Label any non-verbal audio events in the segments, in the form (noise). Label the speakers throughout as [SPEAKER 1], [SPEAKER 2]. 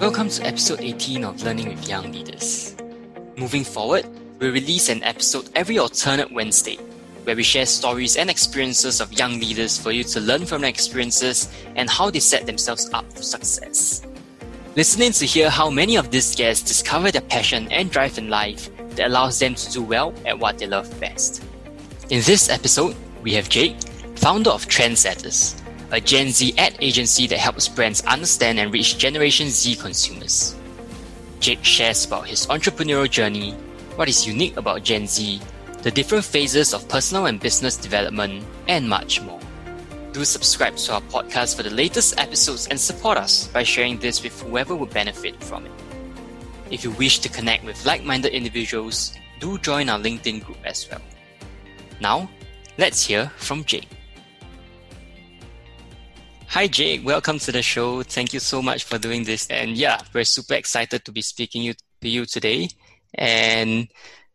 [SPEAKER 1] Welcome to episode 18 of Learning with Young Leaders. Moving forward, we release an episode every alternate Wednesday where we share stories and experiences of young leaders for you to learn from their experiences and how they set themselves up for success. Listening to hear how many of these guests discover their passion and drive in life that allows them to do well at what they love best. In this episode, we have Jake, founder of Trendsetters, a Gen Z ad agency that helps brands understand and reach Generation Z consumers. Jake shares about his entrepreneurial journey, what is unique about Gen Z, the different phases of personal and business development, and much more. Do subscribe to our podcast for the latest episodes and support us by sharing this with whoever would benefit from it. If you wish to connect with like minded individuals, do join our LinkedIn group as well. Now, let's hear from Jake. Hi, Jake. Welcome to the show. Thank you so much for doing this. And yeah, we're super excited to be speaking you, to you today. And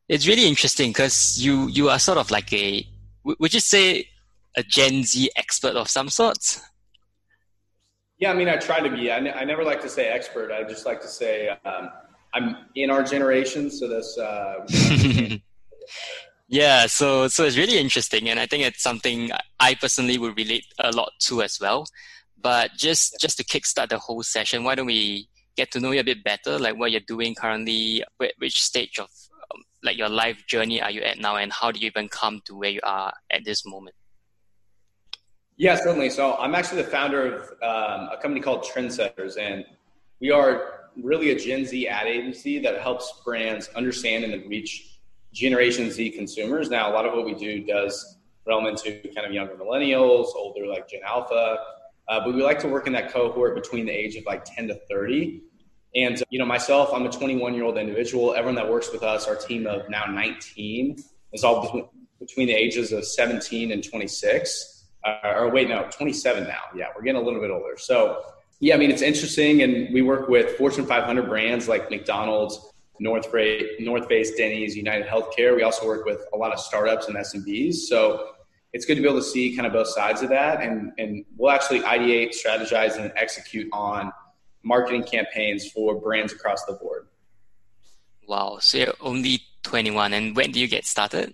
[SPEAKER 1] it's really interesting because you, you are sort of like a, would you say a Gen Z expert of some sorts?
[SPEAKER 2] Yeah, I mean, I try to be. I, n- I never like to say expert. I just like to say um, I'm in our generation. So this. Uh, (laughs)
[SPEAKER 1] yeah, so so it's really interesting, and I think it's something I personally would relate a lot to as well. But just just to kickstart the whole session, why don't we get to know you a bit better, like what you're doing currently, which stage of um, like your life journey are you at now, and how do you even come to where you are at this moment?
[SPEAKER 2] Yeah, certainly. So I'm actually the founder of um, a company called Trendsetters, and we are really a Gen Z ad agency that helps brands understand and reach Generation Z consumers. Now, a lot of what we do does realm into kind of younger millennials, older like Gen Alpha, uh, but we like to work in that cohort between the age of like 10 to 30. And you know, myself, I'm a 21 year old individual. Everyone that works with us, our team of now 19, is all between, the ages of 17 and 26 uh, or wait, no, 27 now. Yeah, we're getting a little bit older. So, yeah, I mean, it's interesting. And we work with Fortune 500 brands like McDonald's, North Face, North Face, Denny's, United Healthcare. We also work with a lot of startups and SMBs. So, it's good to be able to see kind of both sides of that. And, and we'll actually ideate, strategize, and execute on marketing campaigns for brands across the board.
[SPEAKER 1] Wow. So, you're only 21. And when do you get started?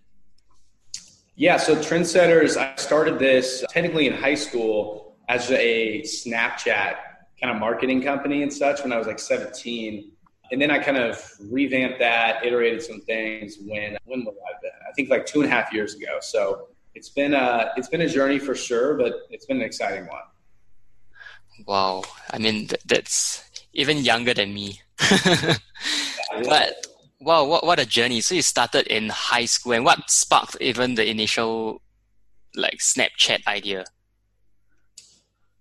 [SPEAKER 2] Yeah, so Trendsetters, I started this technically in high school as a Snapchat kind of marketing company and such when I was like 17. And then I kind of revamped that, iterated some things when when would I have been? I think like two and a half years ago. So it's been a it's been a journey for sure, but it's been an exciting one.
[SPEAKER 1] Wow, I mean that's even younger than me. (laughs) but wow, what what a journey! So you started in high school, and what sparked even the initial like Snapchat idea?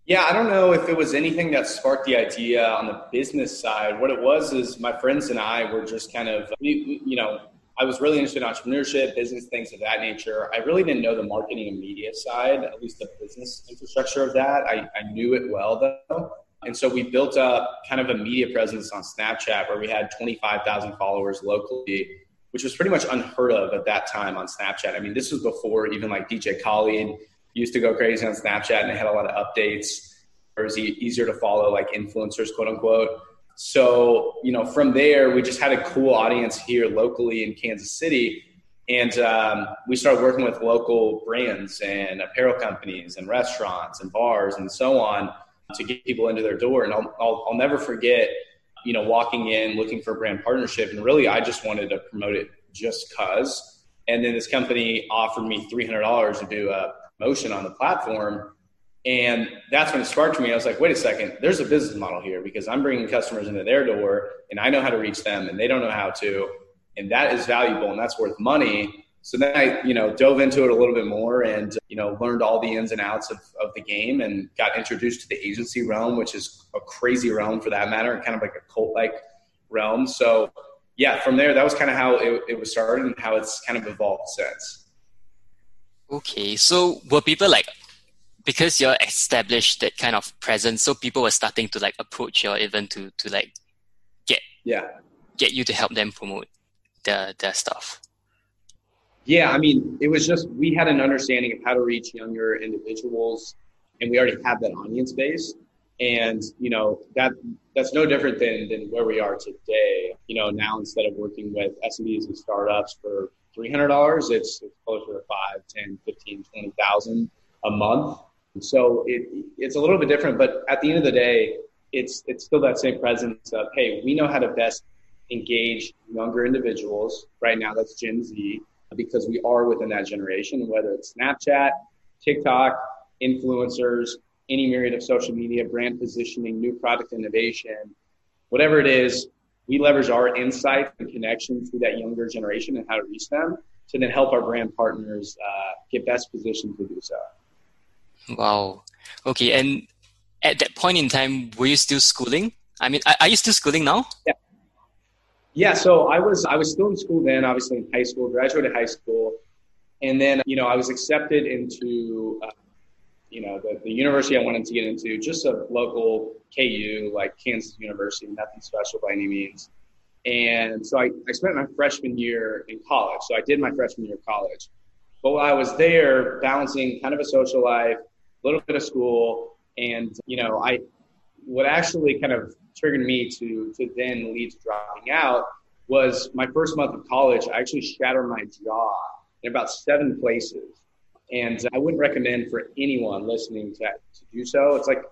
[SPEAKER 2] Yeah, I don't know if it was anything that sparked the idea on the business side. What it was is my friends and I were just kind of, you know, I was really interested in entrepreneurship, business things of that nature. I really didn't know the marketing and media side, at least the business infrastructure of that. I, I knew it well though. And so we built up kind of a media presence on Snapchat where we had 25,000 followers locally, which was pretty much unheard of at that time on Snapchat. I mean, this was before even like DJ Khaled used to go crazy on Snapchat and they had a lot of updates. It was easier to follow like influencers, quote unquote. So, you know, from there, we just had a cool audience here locally in Kansas City. And um, we started working with local brands and apparel companies and restaurants and bars and so on to get people into their door. And I'll, I'll, I'll never forget, you know, walking in looking for a brand partnership. And really, I just wanted to promote it just cause. And then this company offered me $300 to do a promotion on the platform. And that's when it sparked me. I was like, wait a second, there's a business model here because I'm bringing customers into their door and I know how to reach them and they don't know how to. And that is valuable and that's worth money so then I, you know, dove into it a little bit more and, you know, learned all the ins and outs of, of the game and got introduced to the agency realm, which is a crazy realm for that matter, and kind of like a cult like realm. So yeah, from there, that was kind of how it, it was started and how it's kind of evolved since.
[SPEAKER 1] Okay. So were people like, because you're established that kind of presence, so people were starting to like approach you even to, to like get,
[SPEAKER 2] yeah,
[SPEAKER 1] get you to help them promote their, their stuff.
[SPEAKER 2] Yeah, I mean, it was just we had an understanding of how to reach younger individuals, and we already had that audience base. And, you know, that that's no different than, than where we are today. You know, now instead of working with SMBs and startups for $300, it's, it's closer to 5, 10, 15, 20,000 a month. So it, it's a little bit different, but at the end of the day, it's, it's still that same presence of, hey, we know how to best engage younger individuals. Right now, that's Gen Z, because we are within that generation, whether it's Snapchat, TikTok, influencers, any myriad of social media, brand positioning, new product innovation, whatever it is, we leverage our insight and connection to that younger generation and how to reach them to then help our brand partners uh, get best positioned to do so.
[SPEAKER 1] Wow. Okay. And at that point in time, were you still schooling? I mean, are you still schooling now?
[SPEAKER 2] Yeah. Yeah. So I was, I was still in school then, obviously in high school, graduated high school. And then, you know, I was accepted into uh, you know, the, the university I wanted to get into, just a local KU, like Kansas University, nothing special by any means. And so I, I spent my freshman year in college. So I did my freshman year of college. But while I was there, balancing kind of a social life, a little bit of school, and, you know, I, what actually kind of triggered me to, to then lead to dropping out was my first month of college, I actually shattered my jaw in about seven places and I wouldn't recommend for anyone listening to, to do so. It's like,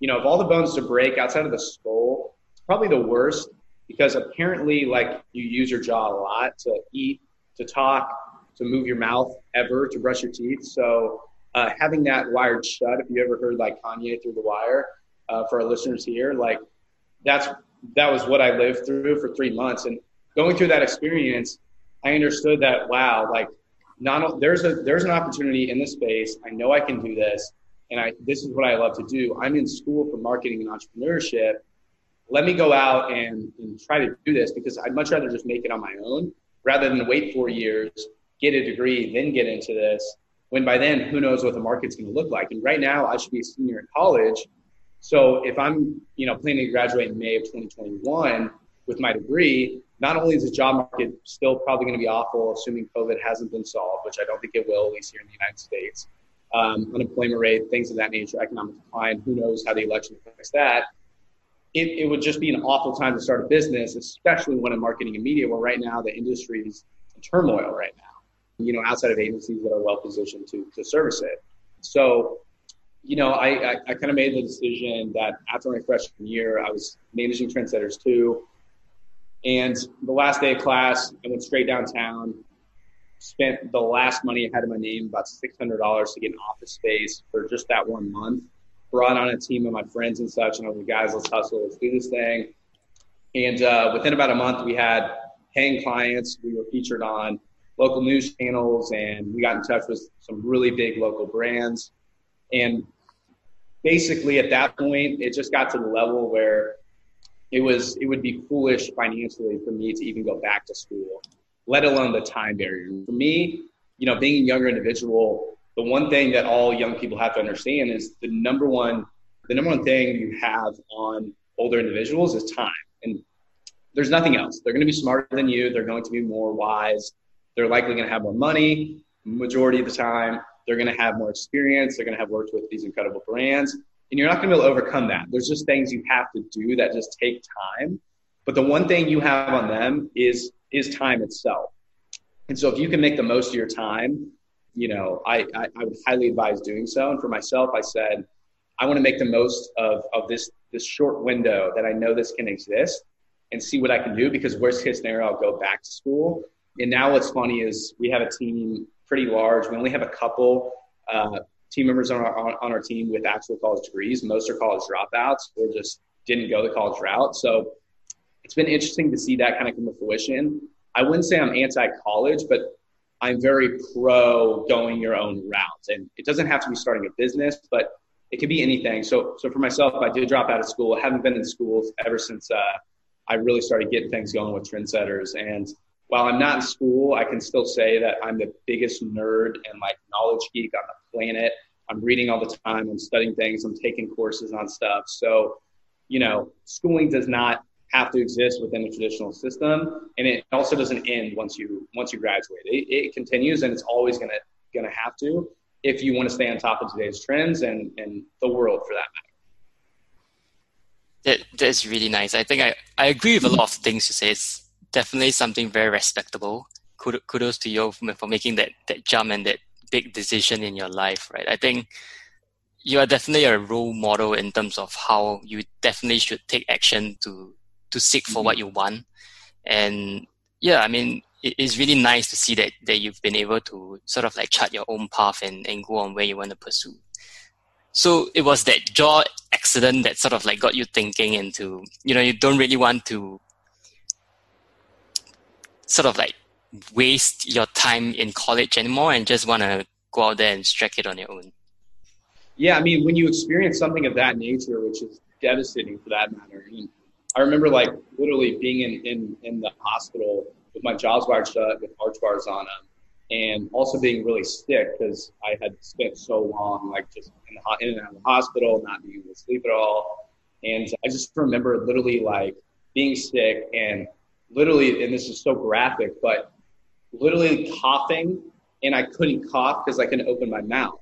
[SPEAKER 2] you know, of all the bones to break outside of the skull, it's probably the worst because apparently, like, you use your jaw a lot to eat, to talk, to move your mouth ever, to brush your teeth. So, uh, having that wired shut, if you ever heard like Kanye through the wire, uh, for our listeners here, like, that's that was what I lived through for three months. And going through that experience, I understood that, wow, like, not there's a there's an opportunity in this space. I know I can do this, and I this is what I love to do. I'm in school for marketing and entrepreneurship. Let me go out and, and try to do this because I'd much rather just make it on my own rather than wait four years, get a degree, then get into this. When by then, who knows what the market's going to look like? And right now, I should be a senior in college. So if I'm, you know, planning to graduate in May of 2021 with my degree, not only is the job market still probably going to be awful, assuming COVID hasn't been solved, which I don't think it will, at least here in the United States, um, unemployment rate, things of that nature, economic decline, who knows how the election affects that. It, it would just be an awful time to start a business, especially when in marketing and media, where right now the industry is in turmoil right now, you know, outside of agencies that are well positioned to, to service it. So, you know, I, I, I kind of made the decision that after my freshman year, I was managing Trendsetters too and the last day of class, I went straight downtown, spent the last money I had in my name, about $600 to get an office space for just that one month. Brought on a team of my friends and such, and I was like, guys, let's hustle, let's do this thing. And uh, within about a month, we had paying clients. We were featured on local news channels, and we got in touch with some really big local brands. And basically, at that point, it just got to the level where it was it would be foolish financially for me to even go back to school, let alone the time barrier. For me, you know, being a younger individual, the one thing that all young people have to understand is the number one the number one thing you have on older individuals is time. And there's nothing else. They're going to be smarter than you. They're going to be more wise. They're likely going to have more money majority of the time. They're going to have more experience. They're going to have worked with these incredible brands and you're not going to be able to overcome that. There's just things you have to do that just take time. But the one thing you have on them is is time itself. And so if you can make the most of your time, you know, I, I, I would highly advise doing so. And for myself, I said, I want to make the most of, of this this short window that I know this can exist and see what I can do because worst case scenario, I'll go back to school. And now what's funny is we have a team pretty large. We only have a couple uh, team members on our, on our team with actual college degrees. Most are college dropouts or just didn't go the college route. So it's been interesting to see that kind of come to fruition. I wouldn't say I'm anti-college, but I'm very pro going your own route. And it doesn't have to be starting a business, but it could be anything. So, so for myself, I did drop out of school. I haven't been in schools ever since uh, I really started getting things going with trendsetters. And while I'm not in school, I can still say that I'm the biggest nerd and like knowledge geek on the planet. I'm reading all the time. I'm studying things. I'm taking courses on stuff. So, you know, schooling does not have to exist within a traditional system, and it also doesn't end once you once you graduate. It, it continues, and it's always gonna gonna have to if you want to stay on top of today's trends and and the world for that matter.
[SPEAKER 1] That that's really nice. I think I, I agree with a lot of things you say. It's definitely something very respectable. Kudos to you for making that, that jump and that big decision in your life, right? I think you are definitely a role model in terms of how you definitely should take action to to seek for mm-hmm. what you want. And yeah, I mean, it, it's really nice to see that that you've been able to sort of like chart your own path and, and go on where you want to pursue. So it was that jaw accident that sort of like got you thinking into, you know, you don't really want to sort of like waste your time in college anymore and just want to go out there and strike it on your own.
[SPEAKER 2] Yeah, I mean, when you experience something of that nature, which is devastating for that matter, I, mean, I remember like literally being in, in, in the hospital with my jaws wired shut, with arch bars on them, and also being really sick because I had spent so long like just in, the, in and out of the hospital, not being able to sleep at all. And I just remember literally like being sick and literally, and this is so graphic, but literally coughing and I couldn't cough because I couldn't open my mouth.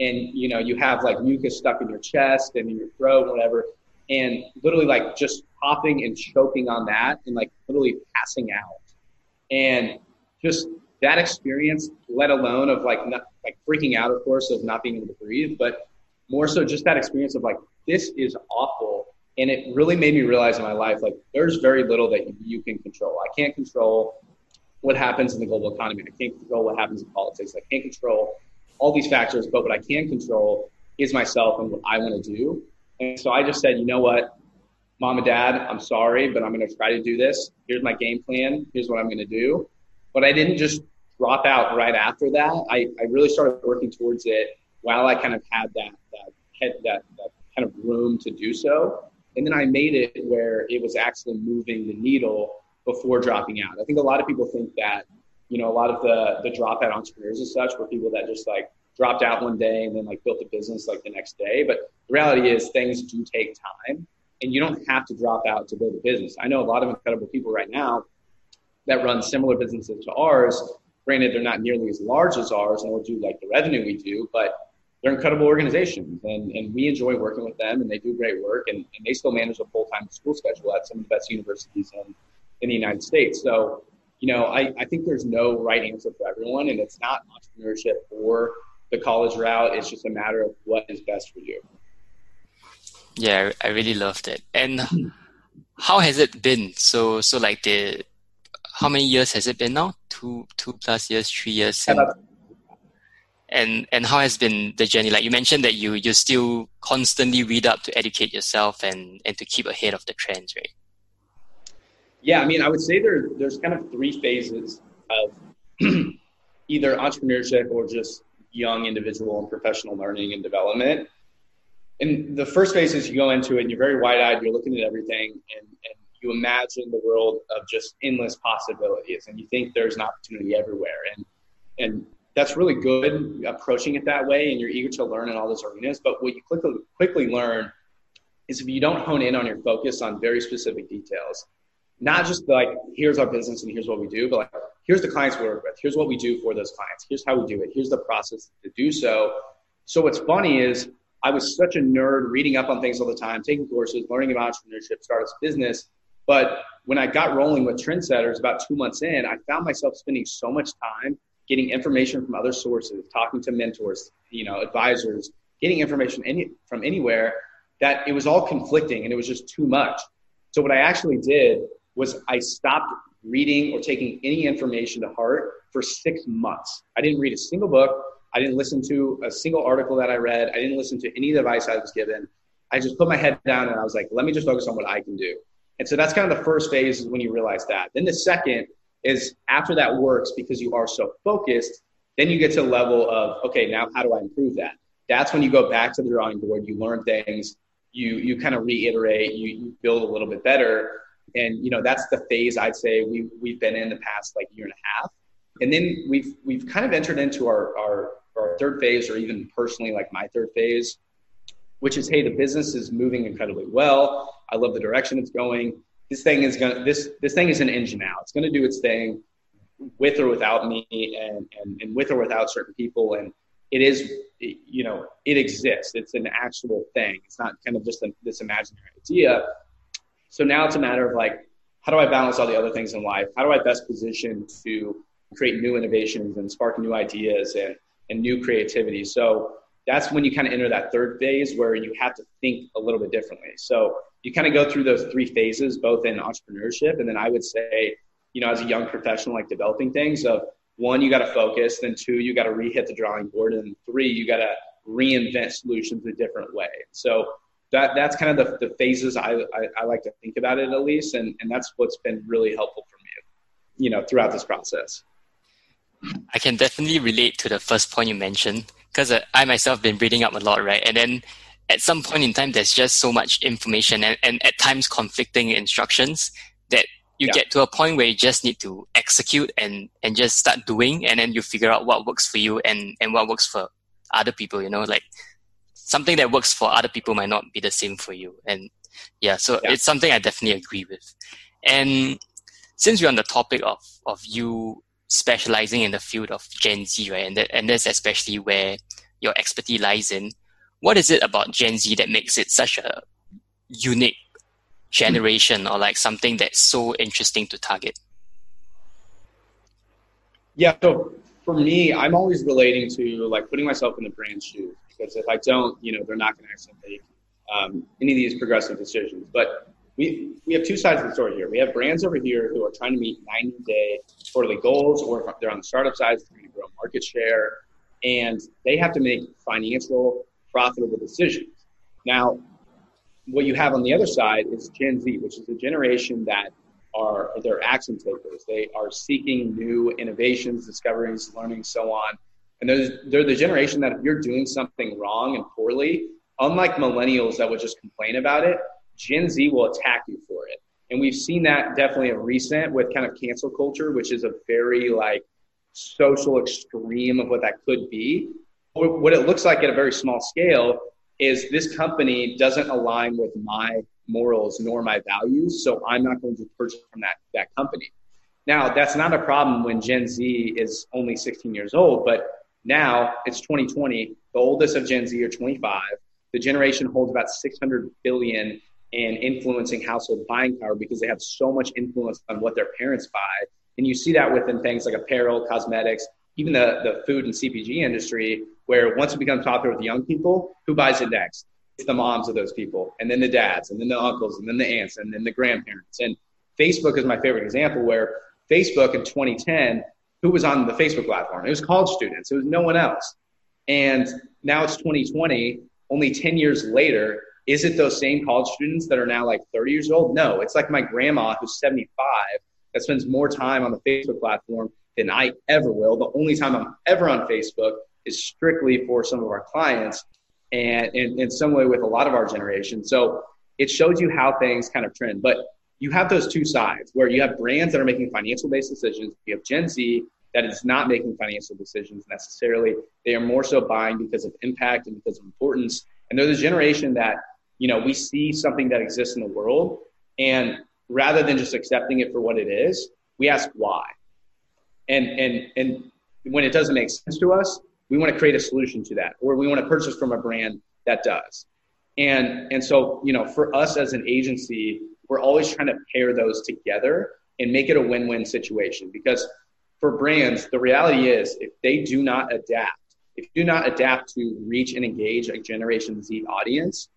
[SPEAKER 2] And you know, you have like mucus stuck in your chest and in your throat, whatever. And literally like just coughing and choking on that and like literally passing out. And just that experience, let alone of like not, like freaking out, of course, of not being able to breathe, but more so just that experience of like this is awful. And it really made me realize in my life like there's very little that you can control. I can't control what happens in the global economy. I can't control what happens in politics. I can't control all these factors, but what I can control is myself and what I want to do. And so I just said, you know what, mom and dad, I'm sorry, but I'm going to try to do this. Here's my game plan. Here's what I'm going to do. But I didn't just drop out right after that. I, I really started working towards it while I kind of had that, that, that, that kind of room to do so. And then I made it where it was actually moving the needle before dropping out. I think a lot of people think that, you know, a lot of the the dropout entrepreneurs and such were people that just like dropped out one day and then like built a business like the next day. But the reality is things do take time and you don't have to drop out to build a business. I know a lot of incredible people right now that run similar businesses to ours. Granted, they're not nearly as large as ours, nor do like the revenue we do, but they're incredible organizations and, and we enjoy working with them and they do great work and, and they still manage a full-time school schedule at some of the best universities in in the United States. So, you know, I, I think there's no right answer for everyone, and it's not entrepreneurship or the college route. It's just a matter of what is best for you.
[SPEAKER 1] Yeah, I really loved it. And how has it been? So, so like the, how many years has it been now? Two, two plus years, three years. And, and and how has been the journey? Like you mentioned that you you still constantly read up to educate yourself and and to keep ahead of the trends, right?
[SPEAKER 2] Yeah, I mean, I would say there there's kind of three phases of (clears throat) either entrepreneurship or just young individual and professional learning and development. And the first phase is you go into it and you're very wide eyed, you're looking at everything and, and you imagine the world of just endless possibilities and you think there's an opportunity everywhere. And and that's really good approaching it that way and you're eager to learn in all those arenas. But what you quickly quickly learn is if you don't hone in on your focus on very specific details, not just like here's our business and here's what we do, but like here's the clients we work with, here's what we do for those clients, here's how we do it, here's the process to do so. So what's funny is I was such a nerd reading up on things all the time, taking courses, learning about entrepreneurship, startups, business. But when I got rolling with Trendsetters about two months in, I found myself spending so much time getting information from other sources, talking to mentors, you know, advisors, getting information any, from anywhere that it was all conflicting and it was just too much. So what I actually did was I stopped reading or taking any information to heart for six months. I didn't read a single book. I didn't listen to a single article that I read. I didn't listen to any advice I was given. I just put my head down and I was like, let me just focus on what I can do. And so that's kind of the first phase is when you realize that. Then the second is after that works because you are so focused, then you get to the level of, okay, now how do I improve that? That's when you go back to the drawing board, you learn things, you you kind of reiterate, you, you build a little bit better and you know that's the phase I'd say we we've been in the past like year and a half, and then we've we've kind of entered into our our, our third phase, or even personally like my third phase, which is hey the business is moving incredibly well. I love the direction it's going. This thing is gonna this this thing is an engine now. It's gonna do its thing with or without me, and and, and with or without certain people, and it is you know it exists. It's an actual thing. It's not kind of just a, this imaginary idea So now it's a matter of like, how do I balance all the other things in life? How do I best position to create new innovations and spark new ideas and, and new creativity? So that's when you kind of enter that third phase where you have to think a little bit differently. So you kind of go through those three phases, both in entrepreneurship and then I would say, you know, as a young professional, like developing things of one, you got to focus, then two, you got to re-hit the drawing board, and three, you got to reinvent solutions a different way. So that that's kind of the, the phases I, I, I like to think about it at least, and and that's what's been really helpful for me, you know, throughout this process.
[SPEAKER 1] I can definitely relate to the first point you mentioned because uh, I myself have been reading up a lot, right? And then at some point in time, there's just so much information and, and at times conflicting instructions that you yeah. get to a point where you just need to execute and and just start doing and then you figure out what works for you and and what works for other people you know like something that works for other people might not be the same for you and yeah so yeah. it's something i definitely agree with and since we're on the topic of of you specializing in the field of gen z right and that, and that's especially where your expertise lies in what is it about gen z that makes it such a unique generation or like something that's so interesting to target?
[SPEAKER 2] Yeah, so for me, I'm always relating to like putting myself in the brand's shoes because if I don't, you know, they're not going to actually make um, any of these progressive decisions. But we we have two sides of the story here. We have brands over here who are trying to meet 90 day quarterly goals, or they're on the startup side, trying to grow market share, and they have to make financial, profitable decisions. Now, what you have on the other side is Gen Z, which is a generation that are they're action takers. They are seeking new innovations, discoveries, learning, so on. And they're, they're the generation that if you're doing something wrong and poorly, unlike millennials that would just complain about it, Gen Z will attack you for it. And we've seen that definitely in recent with kind of cancel culture, which is a very like social extreme of what that could be. What it looks like at a very small scale is this company doesn't align with my morals nor my values, so I'm not going to purchase from that, that company. Now, that's not a problem when Gen Z is only 16 years old, but now it's 2020. The oldest of Gen Z are 25. The generation holds about 600 billion in influencing household buying power because they have so much influence on what their parents buy. And you see that within things like apparel, cosmetics, even the, the food and CPG industry, where once it becomes popular with young people, who buys it next? It's the moms of those people, and then the dads, and then the uncles, and then the aunts, and then the grandparents. And Facebook is my favorite example where Facebook in 2010, who was on the Facebook platform? It was college students, it was no one else. And now it's 2020, only 10 years later, is it those same college students that are now like 30 years old? No, it's like my grandma who's 75 that spends more time on the Facebook platform than I ever will. The only time I'm ever on Facebook is strictly for some of our clients and in, some way with a lot of our generation. So it shows you how things kind of trend. But you have those two sides where you have brands that are making financial based decisions. You have Gen Z that is not making financial decisions necessarily. They are more so buying because of impact and because of importance. And they're the generation that, you know, we see something that exists in the world and rather than just accepting it for what it is, we ask why and and and when it doesn't make sense to us, we want to create a solution to that, or we want to purchase from a brand that does. And and so you know, for us as an agency, we're always trying to pair those together and make it a win-win situation because for brands, the reality is if they do not adapt, if you do not adapt to reach and engage a Generation Z audience,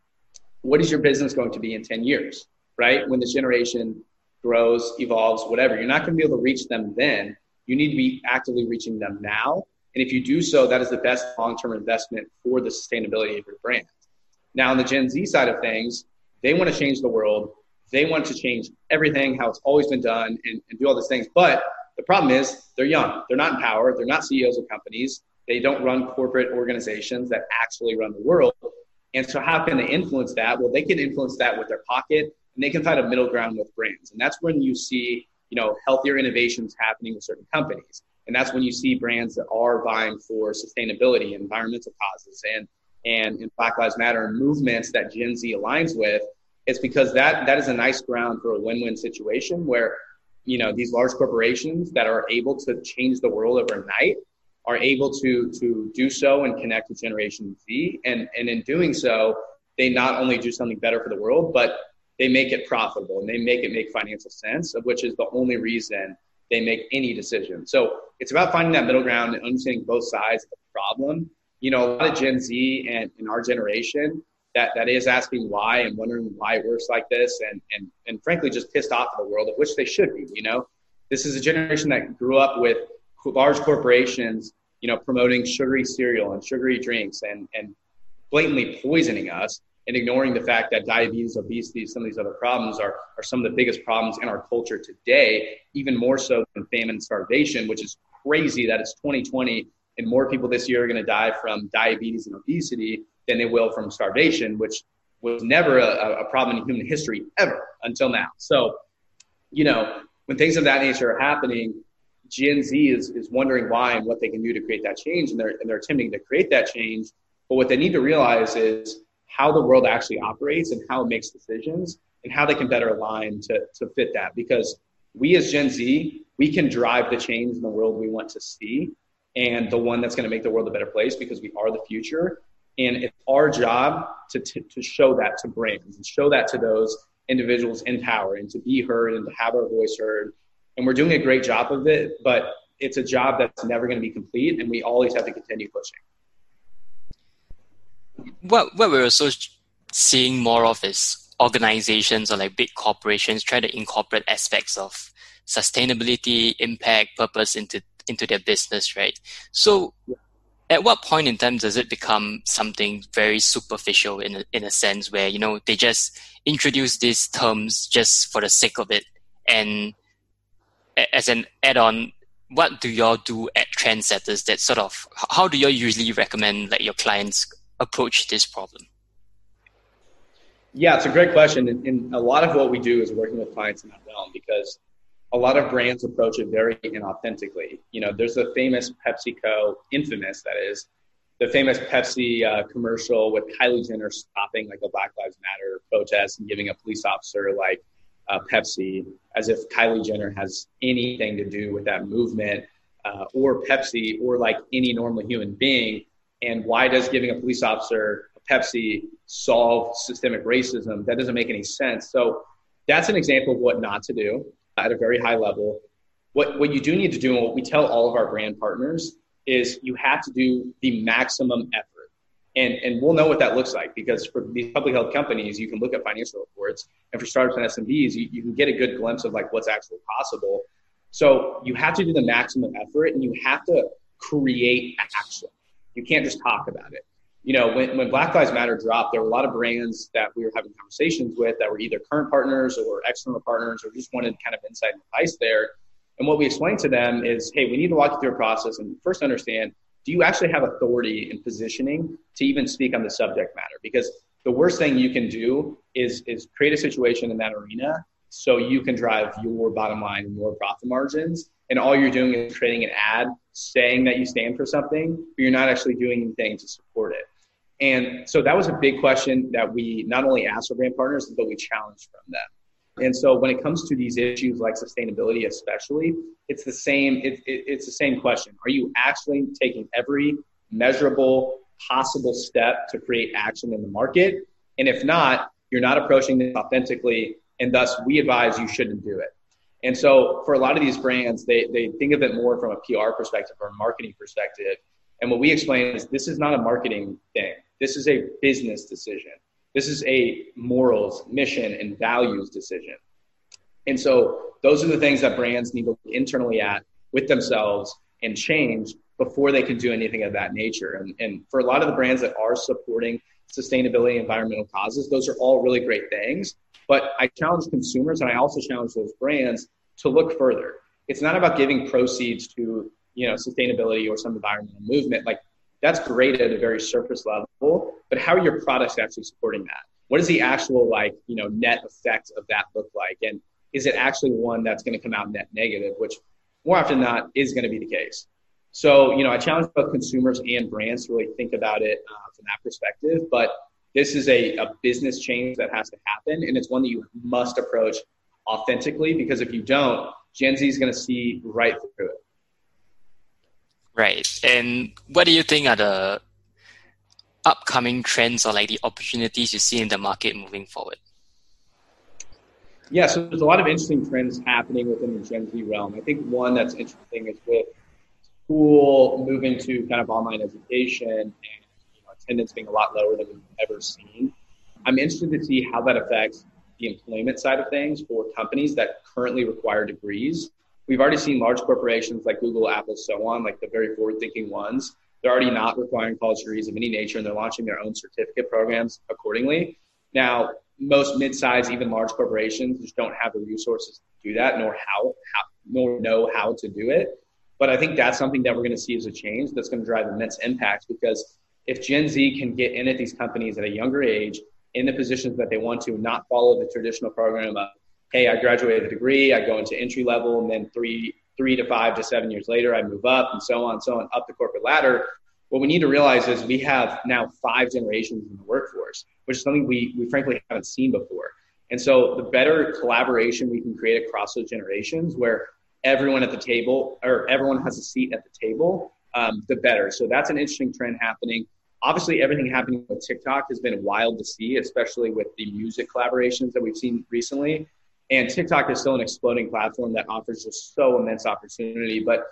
[SPEAKER 2] what is your business going to be in 10 years, right? When this generation grows, evolves, whatever, you're not going to be able to reach them then you need to be actively reaching them now. And if you do so, that is the best long term investment for the sustainability of your brand. Now, on the Gen Z side of things, they want to change the world. They want to change everything, how it's always been done, and, and do all these things. But the problem is they're young. They're not in power. They're not CEOs of companies. They don't run corporate organizations that actually run the world. And so, how can they influence that? Well, they can influence that with their pocket, and they can find a middle ground with brands. And that's when you see you know, healthier innovations happening with certain companies. And that's when you see brands that are vying for sustainability, environmental causes, and and, Black Lives Matter movements that Gen Z aligns with. It's because that that is a nice ground for a win-win situation where you know these large corporations that are able to change the world overnight are able to to do so and connect with Generation Z, and and in doing so, they not only do something better for the world, but they make it profitable and they make it make financial sense, of which is the only reason they make any decision. So it's about finding that middle ground and understanding both sides of the problem. You know, a lot of Gen Z and in our generation that, that is asking why and wondering why it works like this and, and, and frankly just pissed off at the world, of which they should be, you know. This is a generation that grew up with large corporations, you know, promoting sugary cereal and sugary drinks and, and blatantly poisoning us and ignoring the fact that diabetes, obesity, some of these other problems are, are some of the biggest problems in our culture today, even more so than famine and starvation, which is crazy that it's 2020 and more people this year are going to die from diabetes and obesity than they will from starvation, which was never a, a problem in human history ever until now. So, you know, when things of that nature are happening, Gen Z is, is wondering why and what they can do to create that change, and they're, and they're attempting to create that change. But what they need to realize is how the world actually operates and how it makes decisions and how they can better align to, to fit that. Because we as Gen Z, we can drive the change in the world we want to see and the one that's going to make the world a better place because we are the future. And it's our job to, to, to show that to brands and show that to those individuals in power and to be heard and to have our voice heard. And we're doing a great job of it, but it's a job that's never going to be complete. And we always have to continue pushing
[SPEAKER 1] what what we're also seeing more of is organizations or like big corporations try to incorporate aspects of sustainability, impact, purpose into into their business, right? So at what point in time does it become something very superficial in a, in a sense where you know they just introduce these terms just for the sake of it and as an add-on what do y'all do at trendsetters that sort of how do y'all usually recommend like your clients approach this problem?
[SPEAKER 2] Yeah, it's a great question. And, and, a lot of what we do is working with clients in that realm because a lot of brands approach it very inauthentically. You know, there's the famous PepsiCo, infamous that is, the famous Pepsi uh, commercial with Kylie Jenner stopping like a Black Lives Matter protest and giving a police officer like uh, Pepsi as if Kylie Jenner has anything to do with that movement uh, or Pepsi or like any normal human being and why does giving a police officer a Pepsi solve systemic racism? That doesn't make any sense. So that's an example of what not to do at a very high level. What, what you do need to do, and what we tell all of our brand partners, is you have to do the maximum effort. And, and we'll know what that looks like because for these public health companies, you can look at financial reports. And for startups and SMBs, you, you can get a good glimpse of like what's actually possible. So you have to do the maximum effort and you have to create action. You can't just talk about it. You know, when, when Black Lives Matter dropped, there were a lot of brands that we were having conversations with that were either current partners or external partners or just wanted kind of insight and advice there. And what we explained to them is, hey, we need to walk you through a process and first understand, do you actually have authority and positioning to even speak on the subject matter? Because the worst thing you can do is is create a situation in that arena so you can drive your bottom line and your profit margins and all you're doing is creating an ad saying that you stand for something, but you're not actually doing anything to support it. And so that was a big question that we not only asked our brand partners, but we challenged from them. And so when it comes to these issues like sustainability, especially, it's the same. It, it, it's the same question. Are you actually taking every measurable possible step to create action in the market? And if not, you're not approaching this authentically, and thus we advise you shouldn't do it. And so for a lot of these brands, they, they think of it more from a PR perspective or a marketing perspective. And what we explain is this is not a marketing thing. This is a business decision. This is a morals, mission, and values decision. And so those are the things that brands need to look internally at with themselves and change before they can do anything of that nature. And, and for a lot of the brands that are supporting sustainability, environmental causes, those are all really great things. But I challenge consumers and I also challenge those brands to look further. It's not about giving proceeds to, you know, sustainability or some environmental movement. Like that's great at a very surface level, but how are your products actually supporting that? What is the actual like, you know, net effect of that look like? And is it actually one that's going to come out net negative, which more often than not is going to be the case. So, you know, I challenge both consumers and brands to really think about it uh, from that perspective. But this is a, a business change that has to happen, and it's one that you must approach authentically because if you don't, Gen Z is going to see right through it.
[SPEAKER 1] Right. And what do you think are the upcoming trends or like the opportunities you see in the market moving forward?
[SPEAKER 2] Yeah, so there's a lot of interesting trends happening within the Gen Z realm. I think one that's interesting is with school moving to kind of online education and you know, attendance being a lot lower than we've ever seen. I'm interested to see how that affects the employment side of things for companies that currently require degrees. We've already seen large corporations like Google, Apple, so on, like the very forward thinking ones. They're already not requiring college degrees of any nature and they're launching their own certificate programs accordingly. Now, most mid-sized, even large corporations just don't have the resources to do that, nor how, how nor know how to do it. But I think that's something that we're going to see as a change that's going to drive immense impact because if Gen Z can get in at these companies at a younger age in the positions that they want to, not follow the traditional program of, hey, I graduated a degree, I go into entry level, and then three three to five to seven years later, I move up, and so on, so on, up the corporate ladder. What we need to realize is we have now five generations in the workforce, which is something we, we frankly haven't seen before. And so the better collaboration we can create across those generations where everyone at the table or everyone has a seat at the table, um, the better. So that's an interesting trend happening obviously everything happening with TikTok has been wild to see, especially with the music collaborations that we've seen recently. And TikTok is still an exploding platform that offers just so immense opportunity. But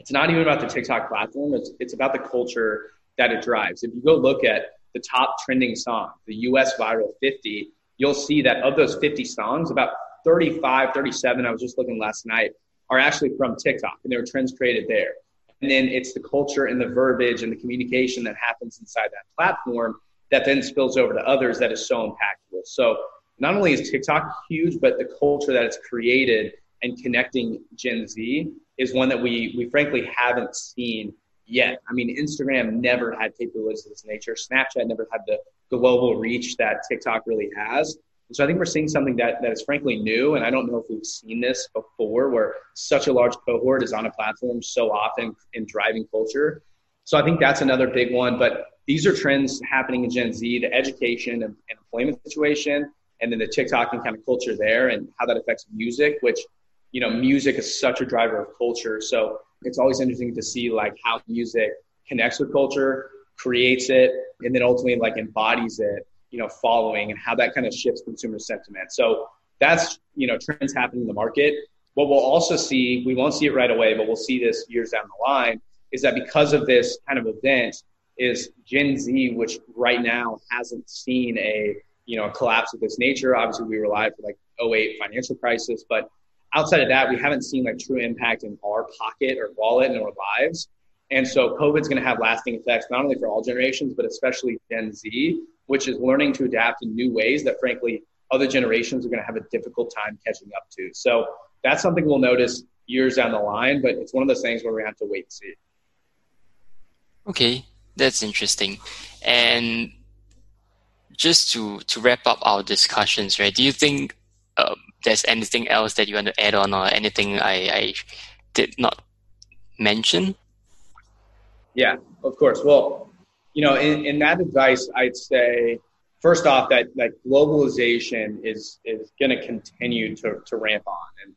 [SPEAKER 2] it's not even about the TikTok platform, it's, it's about the culture that it drives. If you go look at the top trending songs, the US Viral 50, you'll see that of those 50 songs, about 35, 37, I was just looking last night, are actually from TikTok and there were trends created there. And then it's the culture and the verbiage and the communication that happens inside that platform that then spills over to others that is so impactful. So not only is TikTok huge, but the culture that it's created and connecting Gen Z is one that we we frankly haven't seen yet. I mean, Instagram never had capabilities of this nature. Snapchat never had the global reach that TikTok really has. And so I think we're seeing something that, that is frankly new. And I don't know if we've seen this before where such a large cohort is on a platform so often in driving culture. So I think that's another big one. But these are trends happening in Gen Z, the education and, and employment situation, and then the TikTok and kind of culture there and how that affects music, which, you know, music is such a driver of culture. So it's always interesting to see like how music connects with culture, creates it, and then ultimately like embodies it you know following and how that kind of shifts consumer sentiment. So that's you know trends happening in the market. What we'll also see, we won't see it right away, but we'll see this years down the line, is that because of this kind of event, is Gen Z, which right now hasn't seen a you know a collapse of this nature. Obviously, we were relied for like 08 financial crisis, but outside of that, we haven't seen like true impact in our pocket or wallet and our lives. And so COVID's going to have lasting effects, not only for all generations, but especially Gen Z, which is learning to adapt in new ways that frankly other generations are going to have a difficult time catching up to. So that's something we'll notice years down the line, but it's one of those things where we have to wait and see.
[SPEAKER 1] Okay, that's interesting. And just to to wrap up our discussions, right? Do you think um, there's anything else that you want to add on, or anything I, I did not mention?
[SPEAKER 2] Yeah, of course. Well, you know, in, in that advice, I'd say first off that that globalization is is going to continue to to ramp on and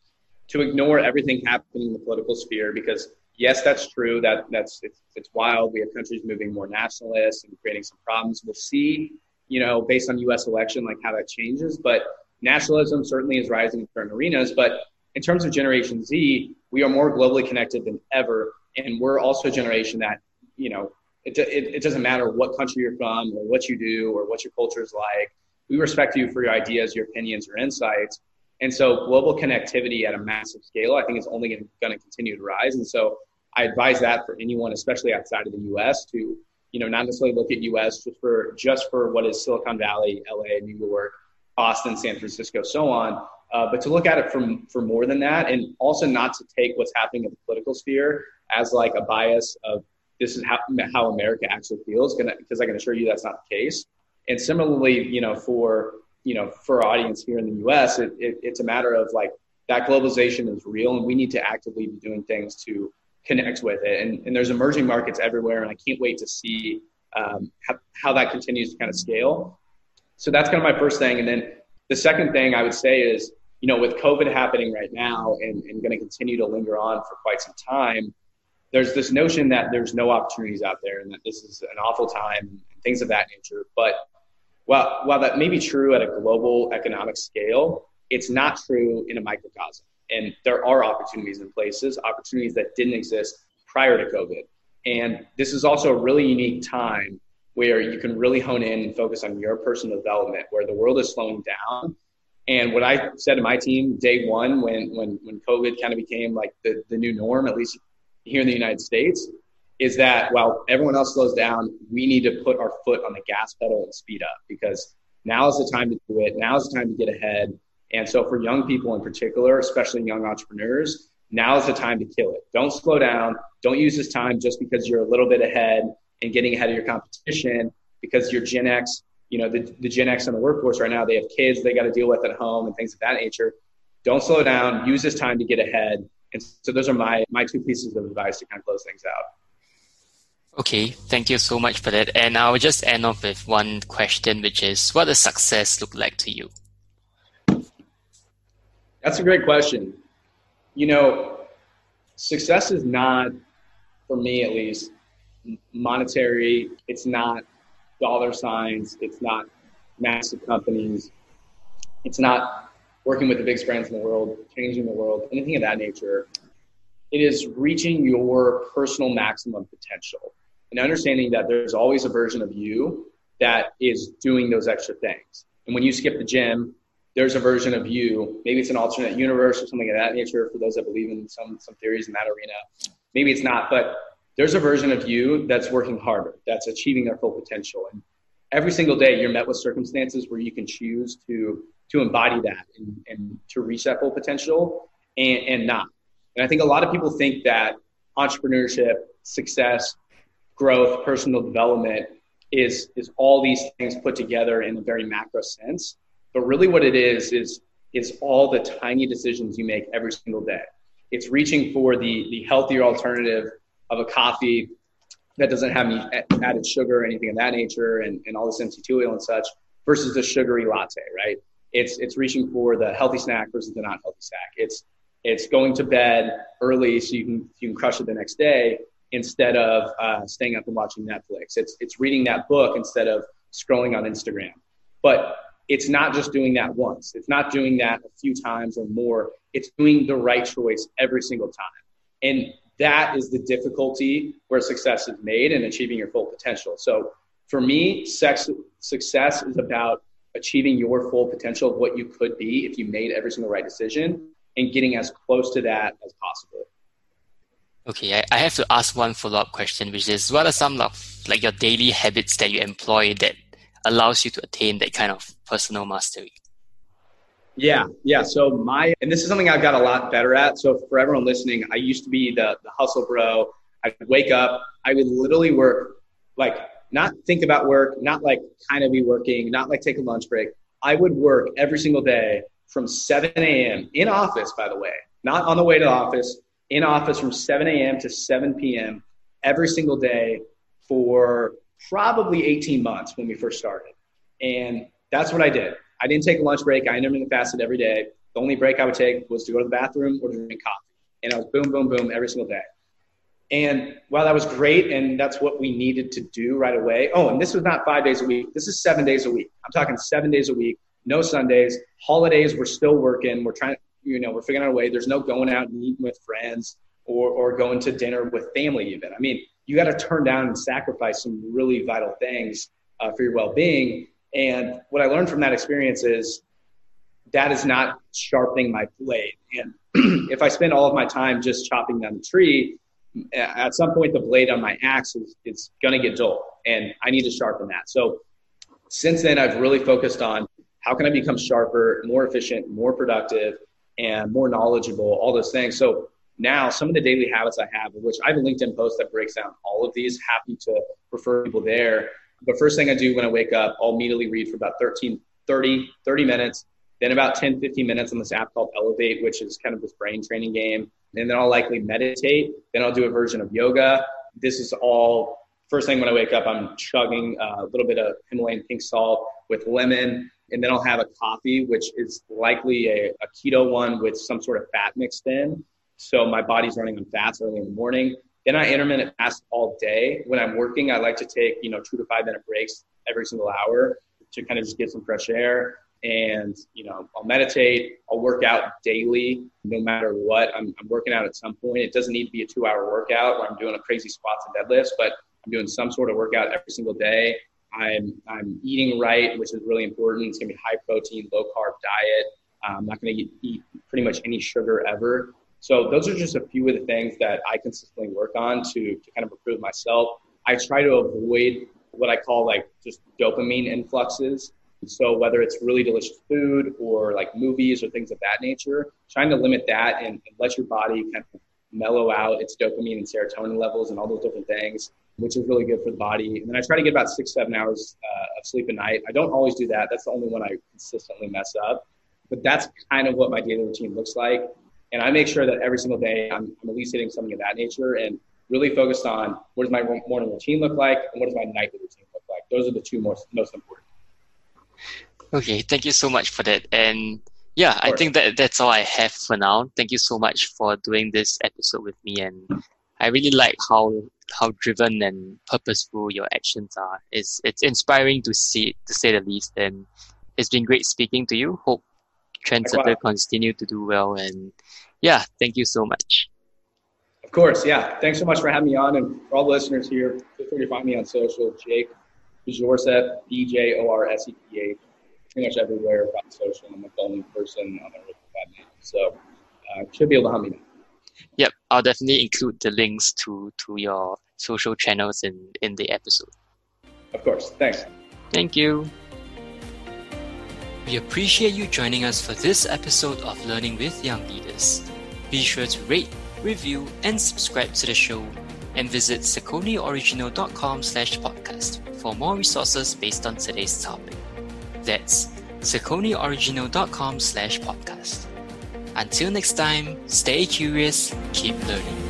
[SPEAKER 2] to ignore everything happening in the political sphere because yes, that's true. That that's it's, it's wild. We have countries moving more nationalist and creating some problems. We'll see, you know, based on U.S. election, like how that changes. But nationalism certainly is rising in certain arenas. But in terms of Generation Z, we are more globally connected than ever, and we're also a generation that you know it, it, it doesn't matter what country you're from or what you do or what your culture is like. We respect you for your ideas, your opinions, your insights. And so global connectivity at a massive scale, I think is only going to continue to rise. And so I advise that for anyone, especially outside of the U.S., to you know not necessarily look at U.S. just for just for what is Silicon Valley, L.A., New York, Boston, San Francisco, so on, uh, but to look at it from for more than that, and also not to take what's happening in the political sphere as like a bias of this is how, how America actually feels, because I can assure you that's not the case. And similarly, you know, for you know, for our audience here in the U.S., it, it, it's a matter of like that globalization is real, and we need to actively be doing things to connect with it. And, and there's emerging markets everywhere, and I can't wait to see um, how, how that continues to kind of scale. So that's kind of my first thing. And then the second thing I would say is, you know, with COVID happening right now and, and going to continue to linger on for quite some time, there's this notion that there's no opportunities out there and that this is an awful time and things of that nature. But while, while that may be true at a global economic scale, it's not true in a microcosm. And there are opportunities in places, opportunities that didn't exist prior to COVID. And this is also a really unique time where you can really hone in and focus on your personal development, where the world is slowing down. And what I said to my team day one, when when when COVID kind of became like the, the new norm, at least here in the United States, is that while everyone else slows down, we need to put our foot on the gas pedal and speed up because now is the time to do it. Now is the time to get ahead. And so for young people in particular, especially young entrepreneurs, now is the time to kill it. Don't slow down. Don't use this time just because you're a little bit ahead and getting ahead of your competition because you're Gen X, you know, the, the Gen X in the workforce right now, they have kids they got to deal with at home and things of that nature. Don't slow down. Use this time to get ahead. And so those are my, my two pieces of advice to kind of close things out.
[SPEAKER 1] Okay, thank you so much for that. And I'll just end off with one question, which is what does success look like to you?
[SPEAKER 2] That's a great question. You know, success is not, for me at least, monetary. It's not dollar signs. It's not massive companies. It's not working with the biggest brands in the world, changing the world, anything of that nature. It is reaching your personal maximum potential and understanding that there's always a version of you that is doing those extra things. And when you skip the gym, there's a version of you. Maybe it's an alternate universe or something of that nature for those that believe in some some theories in that arena. Maybe it's not, but there's a version of you that's working harder, that's achieving their full potential. And every single day you're met with circumstances where you can choose to to embody that and, and to reach that full potential and, and not. And I think a lot of people think that entrepreneurship, success, growth, personal development is is all these things put together in a very macro sense. But really what it is is is all the tiny decisions you make every single day. It's reaching for the the healthier alternative of a coffee that doesn't have any added sugar or anything of that nature and, and all this MCT oil and such versus the sugary latte, right? It's it's reaching for the healthy snack versus the not healthy snack. It's it's going to bed early so you can you can crush it the next day instead of uh, staying up and watching Netflix. It's it's reading that book instead of scrolling on Instagram. But it's not just doing that once. It's not doing that a few times or more. It's doing the right choice every single time. And that is the difficulty where success is made and achieving your full potential. So for me, sex, success is about achieving your full potential of what you could be if you made every single right decision and getting as close to that as possible.
[SPEAKER 1] Okay, I, I have to ask one follow up question, which is what are some of like your daily habits that you employ that allows you to attain that kind of personal mastery?
[SPEAKER 2] Yeah, yeah. So my and this is something I've got a lot better at. So for everyone listening, I used to be the the hustle bro. I would wake up, I would literally work like not think about work, not like kind of be working, not like take a lunch break. I would work every single day from 7 a.m. in office, by the way, not on the way to the office, in office from 7 a.m. to 7 p.m. every single day for probably 18 months when we first started. And that's what I did. I didn't take a lunch break. I intermittent fasted every day. The only break I would take was to go to the bathroom or to drink coffee. And I was boom, boom, boom every single day. And while that was great, and that's what we needed to do right away. Oh, and this was not five days a week. This is seven days a week. I'm talking seven days a week, no Sundays. Holidays, we're still working. We're trying, you know, we're figuring out a way. There's no going out and eating with friends or, or going to dinner with family, even. I mean, you got to turn down and sacrifice some really vital things uh, for your well-being. And what I learned from that experience is that is not sharpening my blade. And (clears throat) if I spend all of my time just chopping down the tree, at some point the blade on my axe is, is going to get dull, and I need to sharpen that. So since then, I've really focused on how can I become sharper, more efficient, more productive, and more knowledgeable. All those things. So now some of the daily habits I have, which I have a LinkedIn post that breaks down all of these. Happy to refer people there. But first thing I do when I wake up, I'll immediately read for about 13, 30, 30 minutes. Then about 10, 15 minutes on this app called Elevate, which is kind of this brain training game. And then I'll likely meditate. Then I'll do a version of yoga. This is all first thing when I wake up. I'm chugging uh, a little bit of Himalayan pink salt with lemon. And then I'll have a coffee, which is likely a, a keto one with some sort of fat mixed in. So my body's running on fats early in the morning. Then I intermittent fast all day. When I'm working, I like to take, you know, two to five minute breaks every single hour to kind of just get some fresh air. and you know I'll meditate. I'll work out daily, no matter what. I'm, I'm working out at some point. It doesn't need to be a two-hour workout where I'm doing a crazy squats and deadlifts, but I'm doing some sort of workout every single day. I'm I'm eating right, which is really important. It's gonna be high protein, low carb diet. I'm not gonna eat, eat pretty much any sugar ever. So those are just a few of the things that I consistently work on to, to kind of improve myself. I try to avoid what I call like just dopamine influxes. So whether it's really delicious food or like movies or things of that nature, trying to limit that and, and let your body kind of mellow out its dopamine and serotonin levels and all those different things, which is really good for the body. And then I try to get about six, seven hours uh, of sleep a night. I don't always do that. That's the only one I consistently mess up. But that's kind of what my daily routine looks like. And I make sure that every single day I'm, I'm at least hitting something of that nature and really focused on what does my morning routine look like and what does my nightly routine look like. Those are the two most, most important.
[SPEAKER 1] Okay, thank you so much for that. And yeah, I think that that's all I have for now. Thank you so much for doing this episode with me, and I really like how how driven and purposeful your actions are. It's it's inspiring to see, to say the least. And it's been great speaking to you. Hope Trendsetter continue to do well. And yeah, thank you so much.
[SPEAKER 2] Of course, yeah. Thanks so much for having me on, and for all the listeners here, feel free to find me on social. Jake Bjorseph, B J O R S E P H pretty much everywhere on social. I'm the only person on there with that name. So uh, should be able to help me now.
[SPEAKER 1] Yep, I'll definitely include the links to, to your social channels in, in the episode.
[SPEAKER 2] Of course. Thanks.
[SPEAKER 1] Thank you. We appreciate you joining us for this episode of Learning with Young Leaders. Be sure to rate, review, and subscribe to the show and visit sauconyoriginal.com slash podcast for more resources based on today's topic. That's sauconyoriginal.com slash podcast. Until next time, stay curious, keep learning.